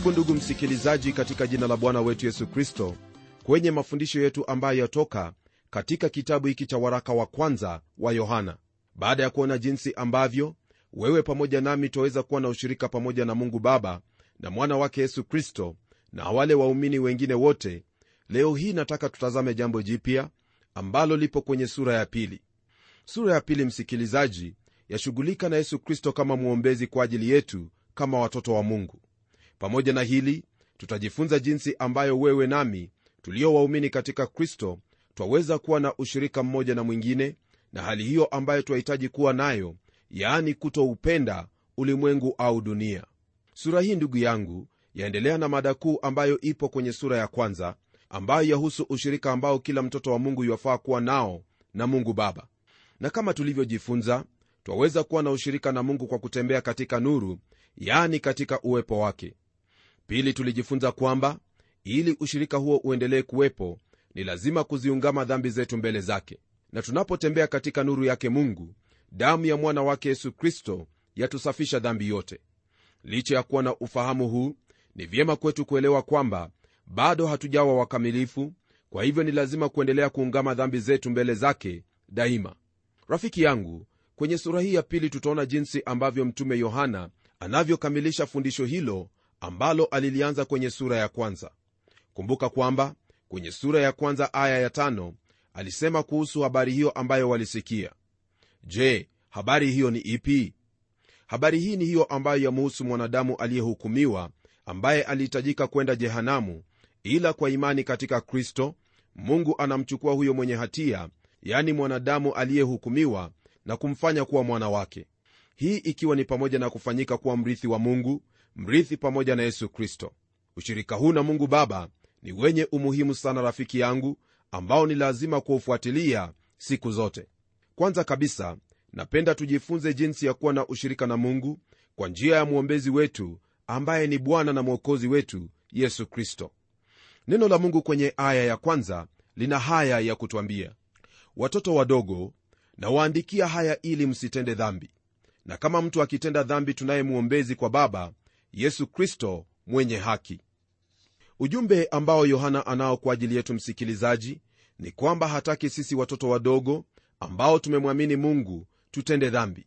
karibu ndugu msikilizaji katika jina la bwana wetu yesu kristo. Kwenye mafundisho yetu ambayo yatoka katika kitabu hiki cha waraka wa kwanza wa yohana. Baada ya kuona jinsi ambavyo wewe pamoja nami twaweza kuwa na ushirika pamoja na mungu baba na mwana wake yesu kristo na wale waumini wengine wote leo hii nataka tutazame jambo jipya ambalo lipo kwenye sura ya pili. Sura ya pili msikilizaji yashughulika na yesu kristo kama mwombezi kwa ajili yetu kama watoto wa mungu pamoja na hili tutajifunza jinsi ambayo wewe nami tulio waumini katika kristo twaweza kuwa na ushirika mmoja na mwingine na hali hiyo ambayo twahitaji kuwa nayo yaani kutoupenda ulimwengu au dunia. Sura hii ndugu yangu yaendelea na mada kuu ambayo ipo kwenye sura ya kwanza ambayo yahusu ushirika ambao kila mtoto wa mungu yafaa kuwa nao na mungu baba. Na kama tulivyojifunza twaweza kuwa na ushirika na mungu kwa kutembea katika nuru yaani katika uwepo wake pili tulijifunza kwamba ili ushirika huo uendelee kuwepo ni lazima kuziungama dhambi zetu mbele zake. Na tunapotembea katika nuru yake mungu damu ya mwana wake yesu kristo yatusafisha dhambi yote. Licha ya kuwa na ufahamu huu ni vyema kwetu kuelewa kwamba bado hatujawa wakamilifu kwa hivyo ni lazima kuendelea kuungama dhambi zetu mbele zake daima. Rafiki yangu kwenye sura hii ya pili tutaona jinsi ambavyo mtume yohana anavyokamilisha fundisho hilo ambalo alilianza kwenye sura ya kwanza. Kumbuka kwamba kwenye sura ya kwanza aya ya tano alisema kuhusu habari hiyo ambayo walisikia. Je habari hiyo ni ipi? Habari hii ni hiyo ambayo yamuhusu mwanadamu aliyehukumiwa ambaye alihitajika kwenda jehanamu ila kwa imani katika kristo mungu anamchukua huyo mwenye hatia yani mwanadamu aliyehukumiwa na kumfanya kuwa mwana wake. Hii ikiwa ni pamoja na kufanyika kuwa mrithi wa mungu mrithi pamoja na yesu kristo. Ushirika huu na mungu baba ni wenye umuhimu sana rafiki yangu ambao ni lazima kuufuatilia siku zote. Kwanza kabisa napenda tujifunze jinsi ya kuwa na ushirika na mungu kwa njia ya mwombezi wetu ambaye ni bwana na mwokozi wetu yesu kristo. Neno la mungu kwenye aya ya kwanza lina haya ya kutwambia. Watoto wadogo nawaandikia haya ili msitende dhambi. Na kama mtu akitenda dhambi tunaye mwombezi kwa baba yesu kristo mwenye haki. Ujumbe ambao yohana anao kwa ajili yetu msikilizaji ni kwamba hataki sisi watoto wadogo ambao tumemwamini mungu tutende dhambi.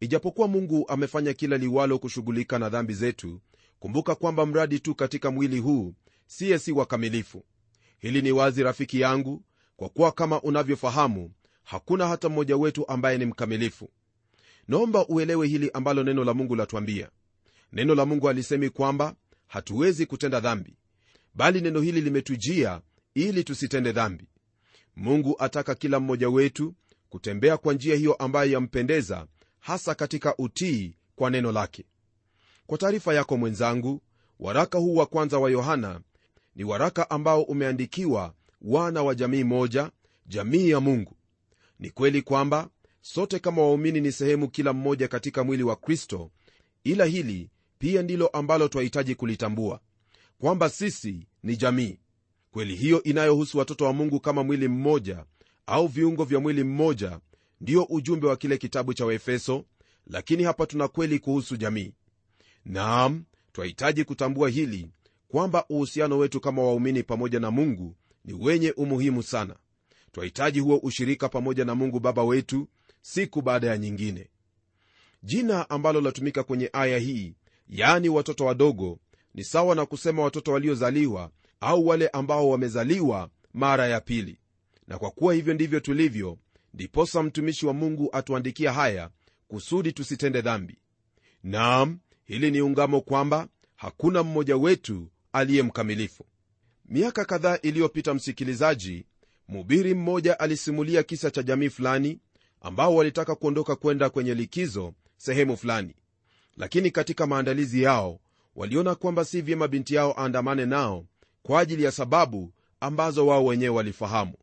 Ijapokuwa mungu amefanya kila liwalo kushughulika na dhambi zetu kumbuka kwamba mradi tu katika mwili huu siye si wakamilifu. Hili ni wazi rafiki yangu kwa kuwa kama unavyofahamu hakuna hata mmoja wetu ambaye ni mkamilifu. Naomba uelewe hili ambalo neno la mungu latwambia neno la mungu alisemi kwamba hatuwezi kutenda dhambi bali neno hili limetujia ili tusitende dhambi. Mungu ataka kila mmoja wetu kutembea kwa njia hiyo ambayo yampendeza hasa katika utii kwa neno lake. Kwa taarifa yako mwenzangu waraka huu wa kwanza wa yohana ni waraka ambao umeandikiwa wana wa jamii moja jamii ya mungu. Ni kweli kwamba sote kama waumini ni sehemu kila mmoja katika mwili wa kristo ila hili pia ndilo ambalo twahitaji kulitambua kwamba sisi ni jamii. Kweli hiyo inayohusu watoto wa mungu kama mwili mmoja au viungo vya mwili mmoja ndiyo ujumbe wa kile kitabu cha waefeso lakini hapa tuna kweli kuhusu jamii. Naam twahitaji kutambua hili kwamba uhusiano wetu kama waumini pamoja na mungu ni wenye umuhimu sana. Twahitaji huo ushirika pamoja na mungu baba wetu siku baada ya nyingine. Jina ambalo latumika kwenye aya hii yaani watoto wadogo ni sawa na kusema watoto waliozaliwa au wale ambao wamezaliwa mara ya pili. Na kwa kuwa hivyo ndivyo tulivyo ndiposa mtumishi wa mungu atuandikia haya kusudi tusitende dhambi. Naam hili ni ungamo kwamba hakuna mmoja wetu aliye mkamilifu. Miaka kadhaa iliyopita msikilizaji mhubiri mmoja alisimulia kisa cha jamii fulani ambao walitaka kuondoka kwenda kwenye likizo sehemu fulani lakini katika maandalizi yao waliona kwamba si vyema binti yao aandamane nao kwa ajili ya sababu ambazo wao wenyewe walifahamu.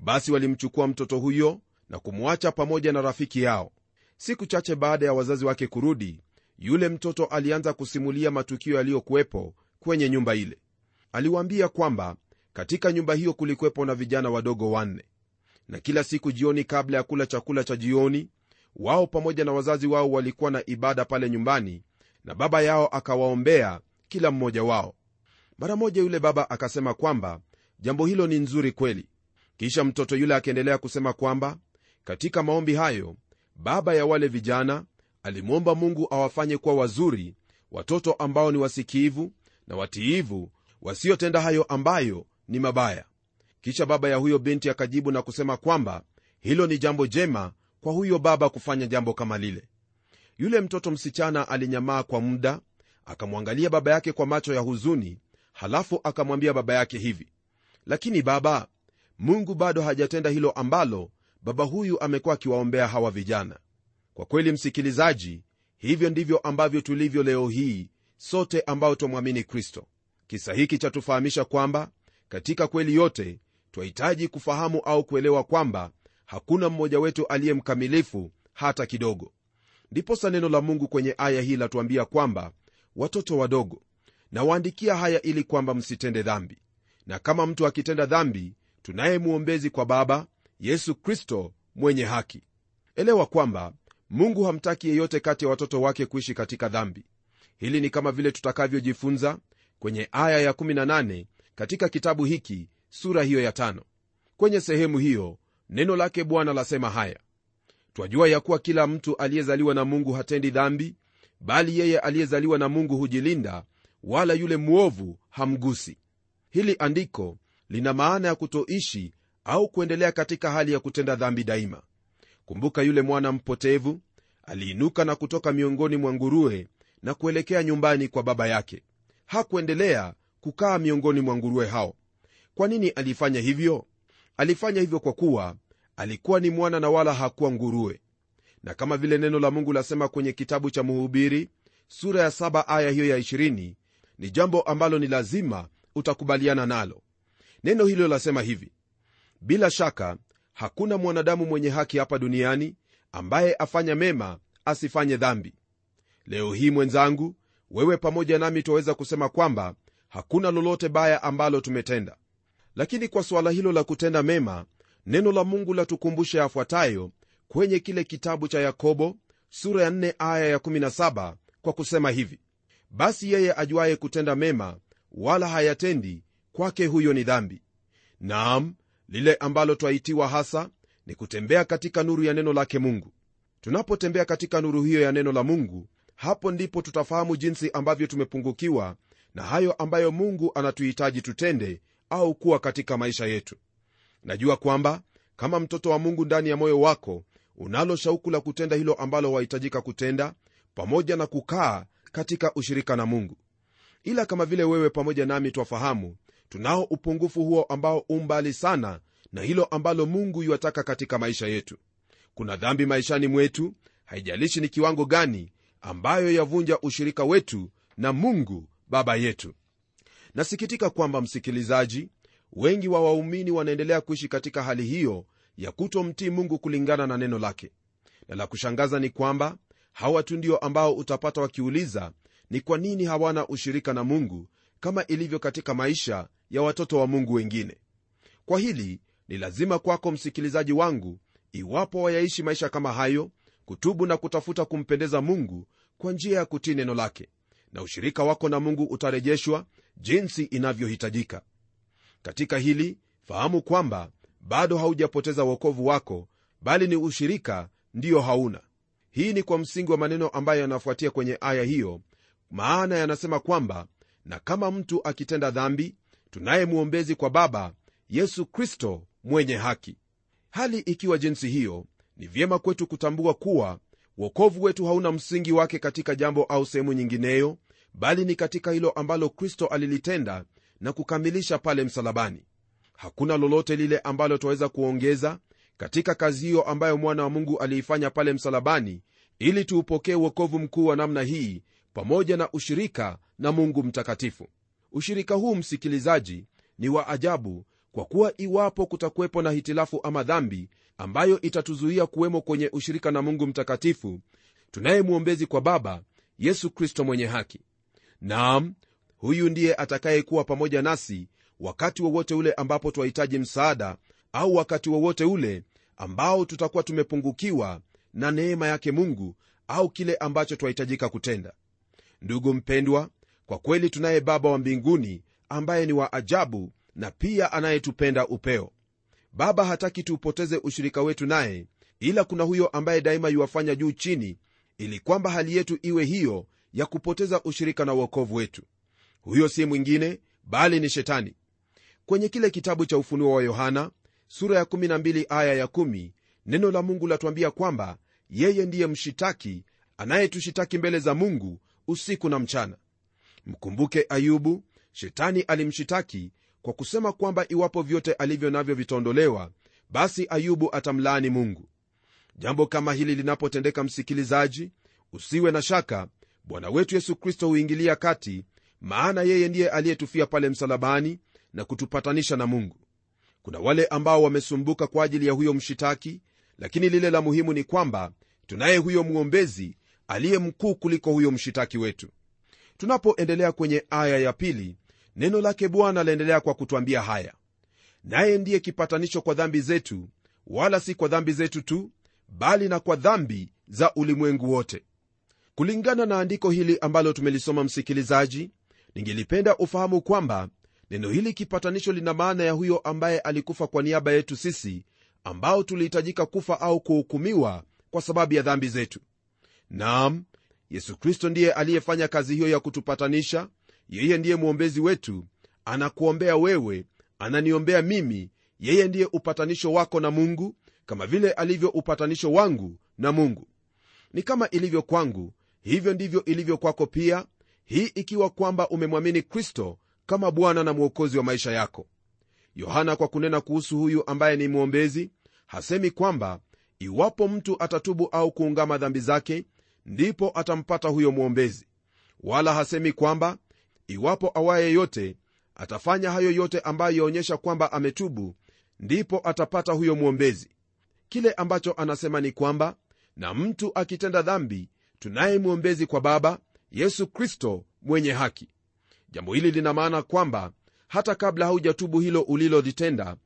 Basi walimchukua mtoto huyo na kumwacha pamoja na rafiki yao. Siku chache baada ya wazazi wake kurudi yule mtoto alianza kusimulia matukio yaliyokuwepo kwenye nyumba ile. Aliwaambia kwamba katika nyumba hiyo kulikuwepo na vijana wadogo wanne. Na kila siku jioni kabla ya kula chakula cha jioni wao pamoja na wazazi wao walikuwa na ibada pale nyumbani na baba yao akawaombea kila mmoja wao. Mara moja yule baba akasema kwamba jambo hilo ni nzuri kweli. Kisha mtoto yule akaendelea kusema kwamba katika maombi hayo baba ya wale vijana alimwomba mungu awafanye kuwa wazuri watoto ambao ni wasikivu na watiivu wasiotenda hayo ambayo ni mabaya. Kisha baba ya huyo binti akajibu na kusema kwamba hilo ni jambo jema kwa huyo baba kufanya jambo kama lile. Yule mtoto msichana alinyamaa kwa muda akamwangalia baba yake kwa macho ya huzuni halafu akamwambia baba yake hivi lakini baba mungu bado hajatenda hilo ambalo baba huyu amekuwa akiwaombea hawa vijana. Kwa kweli msikilizaji hivyo ndivyo ambavyo tulivyo leo hii sote ambao twamwamini kristo. Kisa hiki chatufahamisha kwamba katika kweli yote twahitaji kufahamu au kuelewa kwamba hakuna mmoja wetu aliye mkamilifu hata kidogo. Ndiposa neno la mungu kwenye aya hii latuambia kwamba watoto wadogo nawaandikia haya ili kwamba msitende dhambi. Na kama mtu akitenda dhambi tunaye mwombezi kwa baba yesu kristo mwenye haki. Elewa kwamba mungu hamtaki yeyote kati ya watoto wake kuishi katika dhambi. Hili ni kama vile tutakavyojifunza kwenye aya ya18 katika kitabu hiki sura hiyo ya tano. Kwenye sehemu hiyo neno lake bwana lasema haya twajua ya kuwa kila mtu aliyezaliwa na mungu hatendi dhambi bali yeye aliyezaliwa na mungu hujilinda wala yule mwovu hamgusi. Hili andiko lina maana ya kutoishi au kuendelea katika hali ya kutenda dhambi daima. Kumbuka yule mwana mpotevu aliinuka na kutoka miongoni mwa nguruwe na kuelekea nyumbani kwa baba yake. Hakuendelea kukaa miongoni mwa nguruwe hao. Kwa nini alifanya hivyo alifanya hivyo kwa kuwa alikuwa ni mwana na wala hakuwa nguruwe. Na kama vile neno la mungu lasema kwenye kitabu cha mhubiri sura ya 7 aya hiyo ya 20 ni jambo ambalo ni lazima utakubaliana nalo. Neno hilo lasema hivi bila shaka hakuna mwanadamu mwenye haki hapa duniani ambaye afanya mema asifanye dhambi. Leo hii mwenzangu wewe pamoja nami twaweza kusema kwamba hakuna lolote baya ambalo tumetenda lakini kwa suala hilo la kutenda mema neno la mungu latukumbusha yafuatayo kwenye kile kitabu cha yakobo sura ya 4 aya ya 17 kwa kusema hivi. Basi yeye ajuaye kutenda mema wala hayatendi kwake huyo ni dhambi. Naam lile ambalo twaitiwa hasa ni kutembea katika nuru ya neno lake mungu. Tunapotembea katika nuru hiyo ya neno la mungu hapo ndipo tutafahamu jinsi ambavyo tumepungukiwa na hayo ambayo mungu anatuhitaji tutende au kuwa katika maisha yetu. Najua kwamba kama mtoto wa mungu ndani ya moyo wako unalo shauku la kutenda hilo ambalo wahitajika kutenda pamoja na kukaa katika ushirika na mungu. Ila kama vile wewe pamoja nami twafahamu tunao upungufu huo ambao umbali sana na hilo ambalo mungu yuwataka katika maisha yetu. Kuna dhambi maishani mwetu haijalishi ni kiwango gani ambayo yavunja ushirika wetu na mungu baba yetu nasikitika kwamba msikilizaji wengi wa waumini wanaendelea kuishi katika hali hiyo ya kutomtii mungu kulingana na neno lake. Na la kushangaza ni kwamba hawa tu ndio ambao utapata wakiuliza ni kwa nini hawana ushirika na mungu kama ilivyo katika maisha ya watoto wa mungu wengine? Kwa hili ni lazima kwako msikilizaji wangu iwapo wayaishi maisha kama hayo kutubu na kutafuta kumpendeza mungu kwa njia ya kutii neno lake. Na ushirika wako na mungu utarejeshwa jinsi inavyohitajika. Katika hili fahamu kwamba bado haujapoteza uokovu wako bali ni ushirika ndiyo hauna. Hii ni kwa msingi wa maneno ambayo yanafuatia kwenye aya hiyo maana yanasema kwamba na kama mtu akitenda dhambi tunaye mwombezi kwa baba yesu kristo mwenye haki. Hali ikiwa jinsi hiyo ni vyema kwetu kutambua kuwa uokovu wetu hauna msingi wake katika jambo au sehemu nyingineyo bali ni katika hilo ambalo kristo alilitenda na kukamilisha pale msalabani. Hakuna lolote lile ambalo twaweza kuongeza katika kazi hiyo ambayo mwana wa mungu aliifanya pale msalabani ili tuupokee uokovu mkuu wa namna hii pamoja na ushirika na mungu mtakatifu. Ushirika huu msikilizaji ni wa ajabu kwa kuwa iwapo kutakuwepo na hitilafu ama dhambi ambayo itatuzuia kuwemo kwenye ushirika na mungu mtakatifu tunaye mwombezi kwa baba yesu kristo mwenye haki naam huyu ndiye atakayekuwa pamoja nasi wakati wowote ule ambapo twahitaji msaada au wakati wowote ule ambao tutakuwa tumepungukiwa na neema yake mungu au kile ambacho twahitajika kutenda. Ndugu mpendwa kwa kweli tunaye baba wa mbinguni ambaye ni wa ajabu na pia anayetupenda upeo. Baba hataki tuupoteze ushirika wetu naye ila kuna huyo ambaye daima yuwafanya juu chini ili kwamba hali yetu iwe hiyo ya kupoteza ushirika na uokovu wetu. Huyo si mwingine bali ni shetani. Kwenye kile kitabu cha ufunuo wa yohana sura ya 12 aya ya 1 neno la mungu latuambia kwamba yeye ndiye mshitaki anayetushitaki mbele za mungu usiku na mchana. Mkumbuke ayubu shetani alimshitaki kwa kusema kwamba iwapo vyote alivyo navyo vitaondolewa basi ayubu atamlaani mungu. Jambo kama hili linapotendeka msikilizaji usiwe na shaka bwana wetu yesu kristo huingilia kati maana yeye ndiye aliyetufia pale msalabani na kutupatanisha na mungu. Kuna wale ambao wamesumbuka kwa ajili ya huyo mshitaki lakini lile la muhimu ni kwamba tunaye huyo mwombezi aliye mkuu kuliko huyo mshitaki wetu. Tunapoendelea kwenye aya ya pili neno lake bwana laendelea kwa kutwambia haya. Naye ndiye kipatanisho kwa dhambi zetu wala si kwa dhambi zetu tu bali na kwa dhambi za ulimwengu wote kulingana na andiko hili ambalo tumelisoma msikilizaji ningelipenda ufahamu kwamba neno hili kipatanisho lina maana ya huyo ambaye alikufa kwa niaba yetu sisi ambao tulihitajika kufa au kuhukumiwa kwa sababu ya dhambi zetu. Nam yesu kristo ndiye aliyefanya kazi hiyo ya kutupatanisha. Yeye ndiye mwombezi wetu anakuombea wewe ananiombea mimi. Yeye ndiye upatanisho wako na mungu kama vile alivyo upatanisho wangu na mungu. Ni kama ilivyo kwangu hivyo ndivyo ilivyo kwako pia hii ikiwa kwamba umemwamini kristo kama bwana na mwokozi wa maisha yako. Yohana kwa kunena kuhusu huyu ambaye ni mwombezi hasemi kwamba iwapo mtu atatubu au kuungama dhambi zake ndipo atampata huyo mwombezi. Wala hasemi kwamba iwapo awaye yote atafanya hayo yote ambayo yaonyesha kwamba ametubu ndipo atapata huyo mwombezi. Kile ambacho anasema ni kwamba na mtu akitenda dhambi tunaye mwombezi kwa baba yesu kristo mwenye haki. Jambo hili lina maana kwamba hata kabla haujatubu hilo ulilolitenda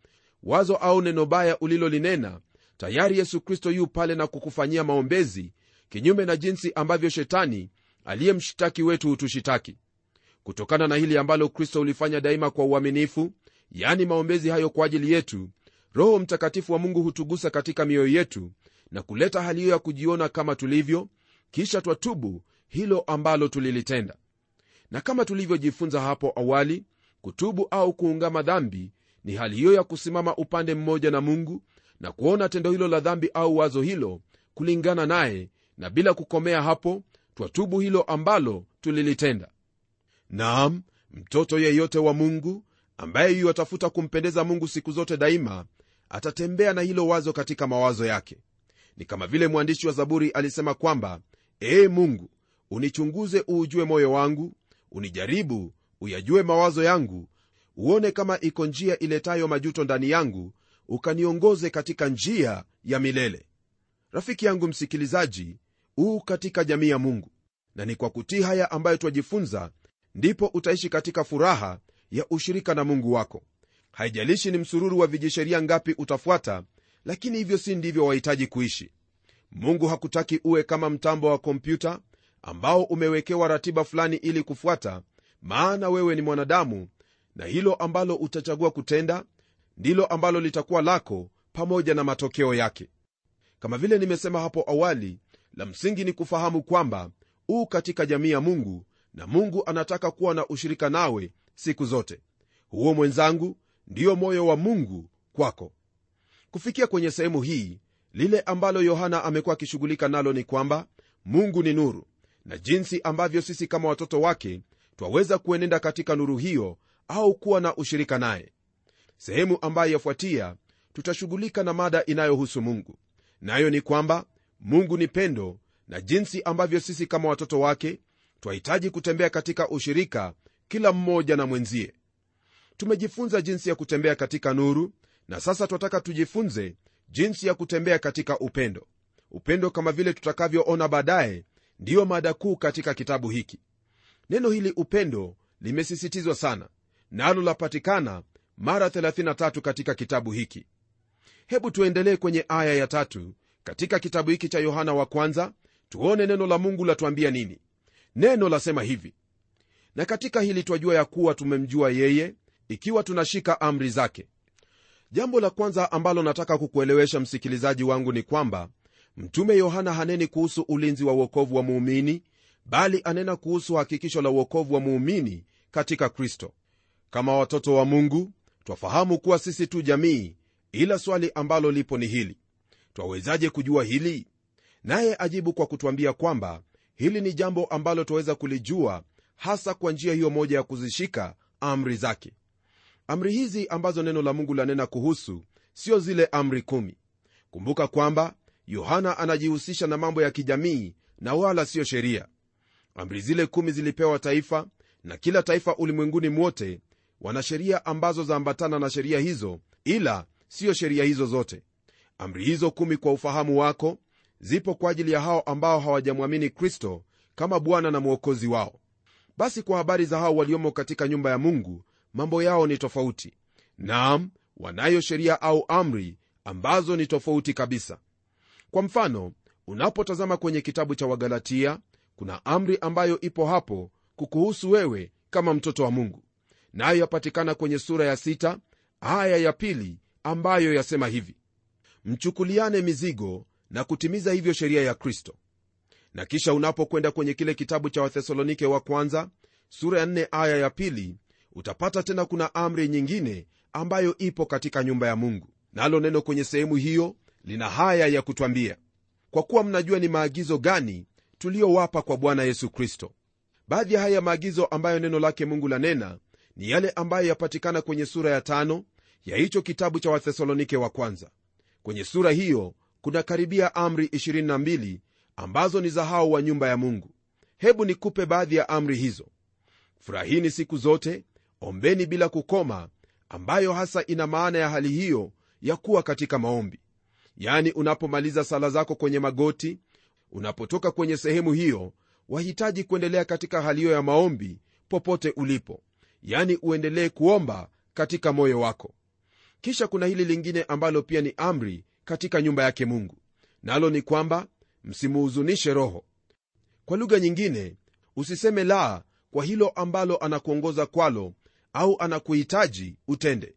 wazo au neno baya ulilolinena tayari yesu kristo yu pale na kukufanyia maombezi kinyume na jinsi ambavyo shetani aliyemshitaki wetu hutushitaki. Kutokana na hili ambalo kristo ulifanya daima kwa uaminifu yani maombezi hayo kwa ajili yetu roho mtakatifu wa mungu hutugusa katika mioyo yetu na kuleta hali hiyo ya kujiona kama tulivyo kisha twatubu hilo ambalo tulilitenda. Na kama tulivyojifunza hapo awali kutubu au kuungama dhambi ni hali hiyo ya kusimama upande mmoja na mungu na kuona tendo hilo la dhambi au wazo hilo kulingana naye na bila kukomea hapo twatubu hilo ambalo tulilitenda. Naam mtoto yeyote wa mungu ambaye yuwatafuta kumpendeza mungu siku zote daima atatembea na hilo wazo katika mawazo yake. Ni kama vile mwandishi wa zaburi alisema kwamba ee mungu unichunguze uujue moyo wangu unijaribu uyajue mawazo yangu uone kama iko njia iletayo majuto ndani yangu ukaniongoze katika njia ya milele. Rafiki yangu msikilizaji uu katika jamii ya mungu na ni kwa kutii haya ambayo twajifunza ndipo utaishi katika furaha ya ushirika na mungu wako. Haijalishi ni msururu wa vijisheria ngapi utafuata lakini hivyo si ndivyo wahitaji kuishi mungu hakutaki uwe kama mtambo wa kompyuta ambao umewekewa ratiba fulani ili kufuata maana wewe ni mwanadamu na hilo ambalo utachagua kutenda ndilo ambalo litakuwa lako pamoja na matokeo yake. Kama vile nimesema hapo awali la msingi ni kufahamu kwamba uu katika jamii ya mungu na mungu anataka kuwa na ushirika nawe siku zote. Huo mwenzangu ndiyo moyo wa mungu kwako. Kufikia kwenye sehemu hii lile ambalo yohana amekuwa akishughulika nalo ni kwamba mungu ni nuru na jinsi ambavyo sisi kama watoto wake twaweza kuenenda katika nuru hiyo au kuwa na ushirika naye. Sehemu ambayo yafuatia tutashughulika na mada inayohusu mungu nayo ni kwamba mungu ni pendo na jinsi ambavyo sisi kama watoto wake twahitaji kutembea katika ushirika kila mmoja na mwenzie. Tumejifunza jinsi ya kutembea katika nuru na sasa twataka tujifunze jinsi ya kutembea katika upendo. Upendo kama vile tutakavyoona baadaye ndiyo mada kuu katika kitabu hiki. Neno hili upendo limesisitizwa sana nalo lapatikana mara 33 katika kitabu hiki. Hebu tuendelee kwenye aya ya tatu katika kitabu hiki cha yohana wa kwanza tuone neno la mungu latuambia nini. Neno lasema hivi na katika hili twajua ya kuwa tumemjua yeye ikiwa tunashika amri zake jambo la kwanza ambalo nataka kukuelewesha msikilizaji wangu ni kwamba mtume yohana haneni kuhusu ulinzi wa uokovu wa muumini bali anena kuhusu hakikisho la uokovu wa muumini katika kristo. Kama watoto wa mungu twafahamu kuwa sisi tu jamii ila swali ambalo lipo ni hili. Twawezaje kujua hili? Naye ajibu kwa kutwambia kwamba hili ni jambo ambalo twaweza kulijua hasa kwa njia hiyo moja ya kuzishika amri zake amri hizi ambazo neno la mungu lanena kuhusu sio zile amri kumi. Kumbuka kwamba yohana anajihusisha na mambo ya kijamii na wala siyo sheria. Amri zile kumi zilipewa taifa na kila taifa ulimwenguni mwote wana sheria ambazo zaambatana na sheria hizo ila siyo sheria hizo zote. Amri hizo kumi kwa ufahamu wako zipo kwa ajili ya hao ambao hawajamwamini kristo kama bwana na mwokozi wao. Basi kwa habari za hao waliomo katika nyumba ya mungu mambo yao ni tofauti. Naam wanayo sheria au amri ambazo ni tofauti kabisa. Kwa mfano unapotazama kwenye kitabu cha wagalatia kuna amri ambayo ipo hapo kukuhusu wewe kama mtoto wa mungu. Nayo yapatikana kwenye sura ya sita aya ya pili ambayo yasema hivi. Mchukuliane mizigo na kutimiza hivyo sheria ya kristo. Na kisha unapokwenda kwenye kile kitabu cha wathesalonike wa kwanza sura ya 4 aya ya pili utapata tena kuna amri nyingine ambayo ipo katika nyumba ya mungu. Nalo neno kwenye sehemu hiyo lina haya ya kutwambia. Kwa kuwa mnajua ni maagizo gani tuliyowapa kwa bwana yesu kristo. Baadhi ya haya maagizo ambayo neno lake mungu lanena ni yale ambayo yapatikana kwenye sura ya tano ya hicho kitabu cha wathesalonike wa kwanza. Kwenye sura hiyo kuna karibia amri 22 ambazo ni za hao wa nyumba ya mungu. Hebu nikupe baadhi ya amri hizo. Furahini siku zote ombeni bila kukoma ambayo hasa ina maana ya hali hiyo ya kuwa katika maombi. Yaani unapomaliza sala zako kwenye magoti unapotoka kwenye sehemu hiyo wahitaji kuendelea katika hali hiyo ya maombi popote ulipo. Yaani uendelee kuomba katika moyo wako. Kisha kuna hili lingine ambalo pia ni amri katika nyumba yake mungu. Nalo ni kwamba msimuhuzunishe roho. Kwa lugha nyingine usiseme la kwa hilo ambalo anakuongoza kwalo au anakuhitaji utende.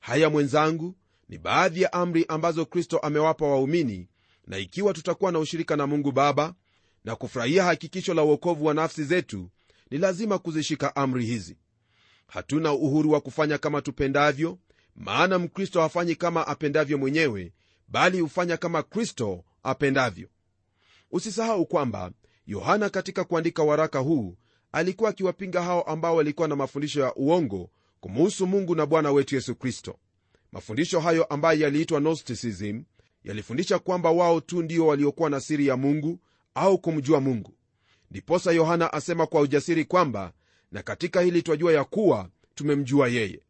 Haya mwenzangu ni baadhi ya amri ambazo kristo amewapa waumini na ikiwa tutakuwa na ushirika na mungu baba na kufurahia hakikisho la uokovu wa nafsi zetu ni lazima kuzishika amri hizi. Hatuna uhuru wa kufanya kama tupendavyo maana mkristo hafanyi kama apendavyo mwenyewe bali hufanya kama kristo apendavyo. Usisahau kwamba yohana katika kuandika waraka huu alikuwa akiwapinga hao ambao walikuwa na mafundisho ya uongo kumuhusu mungu na bwana wetu yesu kristo. Mafundisho hayo ambayo yaliitwa gnosticism yalifundisha kwamba wao tu ndio waliokuwa na siri ya mungu au kumjua mungu. Ndiposa yohana asema kwa ujasiri kwamba na katika hili twajua ya kuwa tumemjua yeye.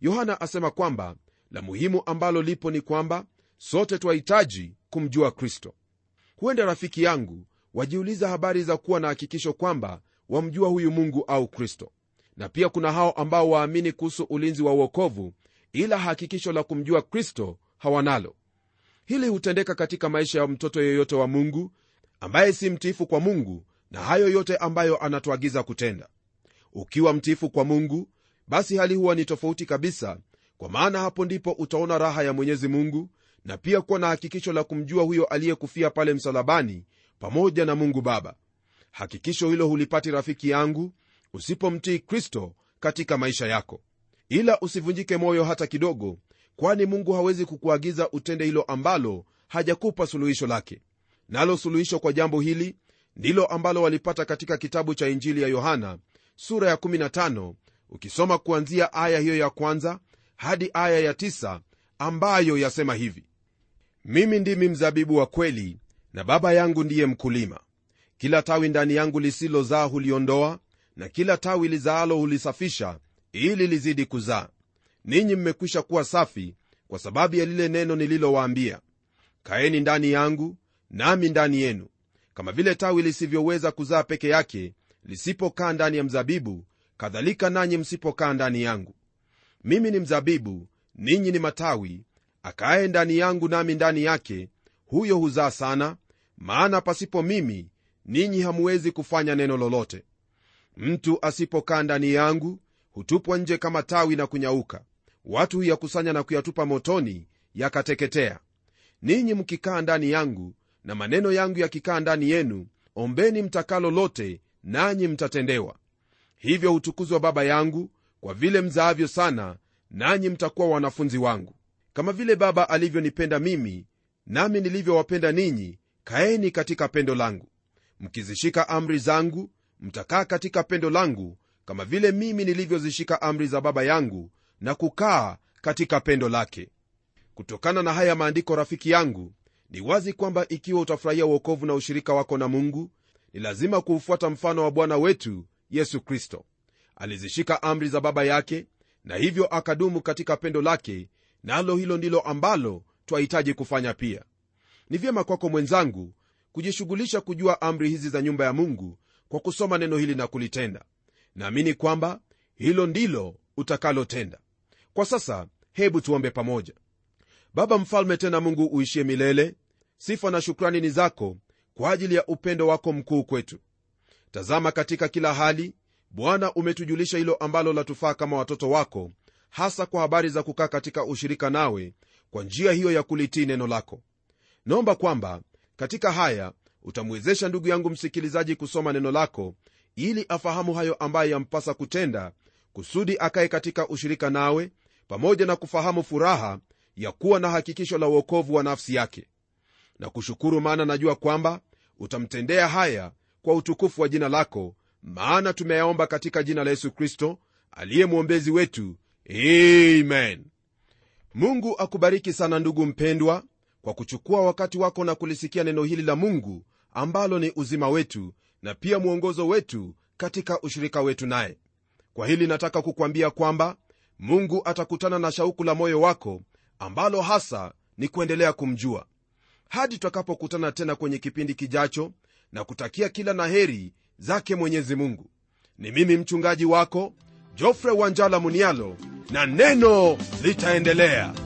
Yohana asema kwamba la muhimu ambalo lipo ni kwamba sote twahitaji kumjua kristo. Huenda rafiki yangu wajiuliza habari za kuwa na hakikisho kwamba wamjua huyu mungu au kristo. Na pia kuna hao ambao waamini kuhusu ulinzi wa uokovu ila hakikisho la kumjua kristo hawanalo. Hili hutendeka katika maisha ya mtoto yeyote wa mungu ambaye si mtiifu kwa mungu na hayo yote ambayo anatuagiza kutenda. Ukiwa mtiifu kwa mungu basi hali huwa ni tofauti kabisa kwa maana hapo ndipo utaona raha ya mwenyezi mungu na pia kuwa na hakikisho la kumjua huyo aliyekufia pale msalabani pamoja na mungu baba hakikisho hilo hulipati rafiki yangu usipomtii kristo katika maisha yako. Ila usivunjike moyo hata kidogo kwani mungu hawezi kukuagiza utende hilo ambalo hajakupa suluhisho lake. Nalo suluhisho kwa jambo hili ndilo ambalo walipata katika kitabu cha injili ya yohana sura ya 15 ukisoma kuanzia aya hiyo ya kwanza hadi aya ya 9 ambayo yasema hivi. Mimi ndimi mzabibu wa kweli na baba yangu ndiye mkulima kila tawi ndani yangu lisilozaa huliondoa na kila tawi lizaalo hulisafisha ili lizidi kuzaa. Ninyi mmekwisha kuwa safi kwa sababu ya lile neno nililowaambia. Kaeni ndani yangu nami ndani yenu. Kama vile tawi lisivyoweza kuzaa peke yake lisipokaa ndani ya mzabibu kadhalika nanyi msipokaa ndani yangu. Mimi ni mzabibu ninyi ni matawi. Akaye ndani yangu nami ndani yake huyo huzaa sana maana pasipo mimi ninyi hamuwezi kufanya neno lolote. Mtu asipokaa ndani yangu hutupwa nje kama tawi na kunyauka. Watu huyakusanya na kuyatupa motoni yakateketea. Ninyi mkikaa ndani yangu na maneno yangu yakikaa ndani yenu ombeni mtakalo lote nanyi mtatendewa. Hivyo hutukuzwa baba yangu kwa vile mzaavyo sana nanyi mtakuwa wanafunzi wangu. Kama vile baba alivyonipenda mimi nami nilivyowapenda ninyi kaeni katika pendo langu mkizishika amri zangu mtakaa katika pendo langu kama vile mimi nilivyozishika amri za baba yangu na kukaa katika pendo lake. Kutokana na haya maandiko rafiki yangu ni wazi kwamba ikiwa utafurahia uokovu na ushirika wako na mungu ni lazima kuufuata mfano wa bwana wetu yesu kristo. Alizishika amri za baba yake na hivyo akadumu katika pendo lake nalo na hilo ndilo ambalo twahitaji kufanya pia. Ni vyema kwako mwenzangu kujishughulisha kujua amri hizi za nyumba ya mungu kwa kusoma neno hili na kulitenda. Naamini kwamba hilo ndilo utakalotenda. Kwa sasa hebu tuombe pamoja. Baba mfalme tena mungu uishie milele sifa na shukrani ni zako kwa ajili ya upendo wako mkuu kwetu. Tazama katika kila hali bwana umetujulisha hilo ambalo latufaa kama watoto wako hasa kwa habari za kukaa katika ushirika nawe kwa njia hiyo ya kulitii neno lako. Naomba kwamba katika haya utamwezesha ndugu yangu msikilizaji kusoma neno lako ili afahamu hayo ambayo yampasa kutenda kusudi akaye katika ushirika nawe pamoja na kufahamu furaha ya kuwa na hakikisho la uokovu wa nafsi yake. Na kushukuru maana najua kwamba utamtendea haya kwa utukufu wa jina lako maana tumeyaomba katika jina la yesu kristo aliye mwombezi wetu. Amen. Mungu akubariki sana ndugu mpendwa kwa kuchukua wakati wako na kulisikia neno hili la mungu ambalo ni uzima wetu na pia mwongozo wetu katika ushirika wetu naye. Kwa hili nataka kukwambia kwamba mungu atakutana na shauku la moyo wako ambalo hasa ni kuendelea kumjua. Hadi tutakapokutana tena kwenye kipindi kijacho na kutakia kila na heri zake mwenyezi mungu. Ni mimi mchungaji wako jofre wanjala munialo na neno litaendelea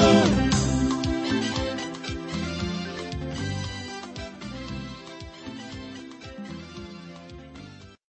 mwongozo wangu, ili neno